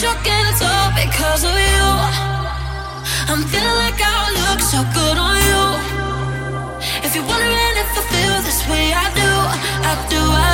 shook and it's all because of you. I'm feeling like I look so good on you. If you're wondering if I feel this way, I do, I do, I do.